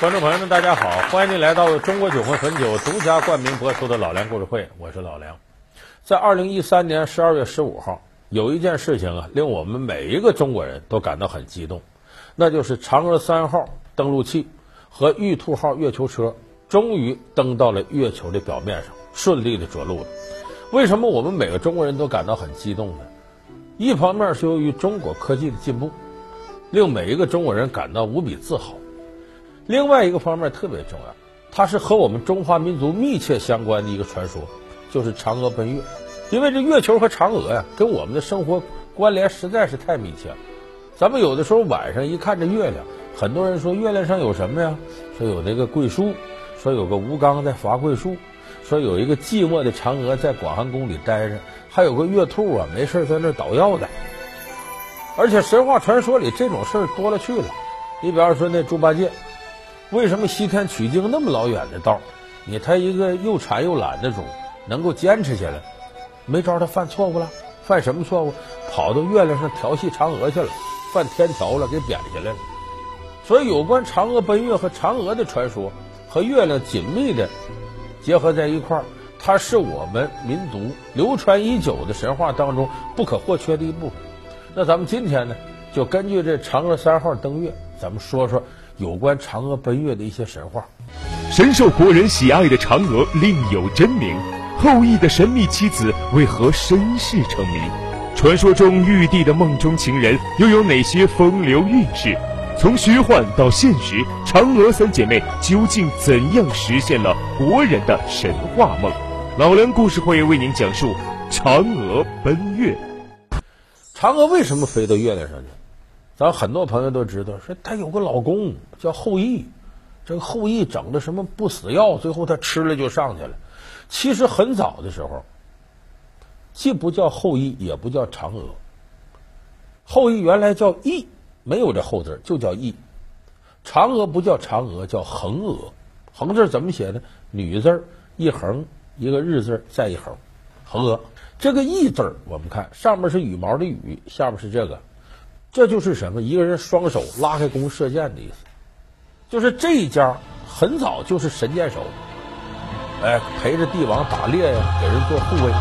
观众朋友们，大家好！欢迎您来到中国酒魂汾酒独家冠名播出的《老梁故事会》，我是老梁。在二零一三年十二月十五号，有一件事情啊，令我们每一个中国人都感到很激动，那就是嫦娥三号登陆器和玉兔号月球车终于登到了月球的表面上，顺利的着陆了。为什么我们每个中国人都感到很激动呢？一方面是由于中国科技的进步，令每一个中国人感到无比自豪。另外一个方面特别重要，它是和我们中华民族密切相关的一个传说，就是嫦娥奔月。因为这月球和嫦娥呀，跟我们的生活关联实在是太密切了。咱们有的时候晚上一看这月亮，很多人说月亮上有什么呀？说有那个桂树，说有个吴刚在伐桂树，说有一个寂寞的嫦娥在广寒宫里待着，还有个月兔啊，没事在那捣药的。而且神话传说里这种事儿多了去了。你比方说那猪八戒。为什么西天取经那么老远的道你他一个又馋又懒的主，能够坚持下来？没招他犯错误了？犯什么错误？跑到月亮上调戏嫦娥去了，犯天条了，给贬下来了。所以，有关嫦娥奔月和嫦娥的传说和月亮紧密的结合在一块儿，它是我们民族流传已久的神话当中不可或缺的一部分。那咱们今天呢，就根据这嫦娥三号登月，咱们说说。有关嫦娥奔月的一些神话，深受国人喜爱的嫦娥另有真名，后羿的神秘妻子为何身世成谜？传说中玉帝的梦中情人又有哪些风流韵事？从虚幻到现实，嫦娥三姐妹究竟怎样实现了国人的神话梦？老梁故事会为您讲述嫦娥奔月。嫦娥为什么飞到月亮上去？咱很多朋友都知道，说她有个老公叫后羿，这个后羿整的什么不死药，最后他吃了就上去了。其实很早的时候，既不叫后羿，也不叫嫦娥。后羿原来叫羿，没有这后字，就叫羿。嫦娥不叫嫦娥，叫恒娥。恒字怎么写呢？女字一横一个日字再一横，恒娥。这个羿字我们看上面是羽毛的羽，下面是这个。这就是什么？一个人双手拉开弓射箭的意思，就是这一家很早就是神箭手，哎，陪着帝王打猎呀，给人做护卫。